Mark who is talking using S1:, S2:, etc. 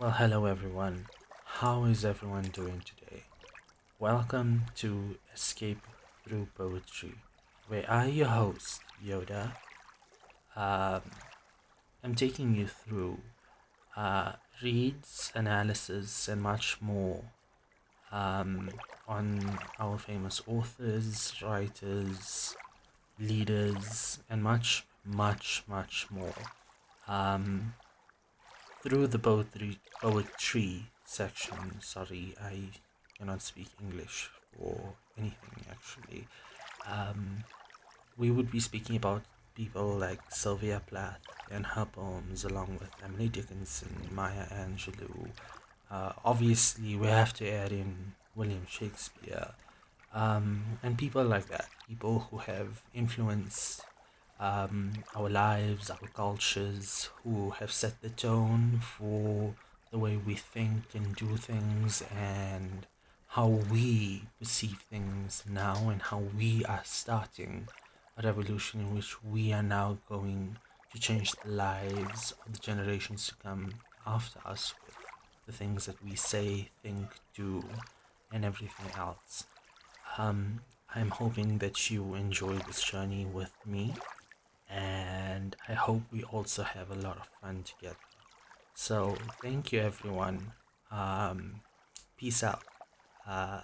S1: Well, hello everyone. How is everyone doing today? Welcome to Escape Through Poetry, where I, your host, Yoda, um, am taking you through uh, reads, analysis, and much more um, on our famous authors, writers, leaders, and much, much, much more. Um, through the poetry, poetry section, sorry, I cannot speak English or anything actually. Um, we would be speaking about people like Sylvia Plath and her poems, along with Emily Dickinson, Maya Angelou. Uh, obviously, we have to add in William Shakespeare um, and people like that. People who have influenced um, our lives, our cultures, who have set the tone for the way we think and do things and how we perceive things now and how we are starting a revolution in which we are now going to change the lives of the generations to come after us with the things that we say, think, do, and everything else. Um, I'm hoping that you enjoy this journey with me, hope we also have a lot of fun together. So, thank you, everyone. Um, peace out. Uh.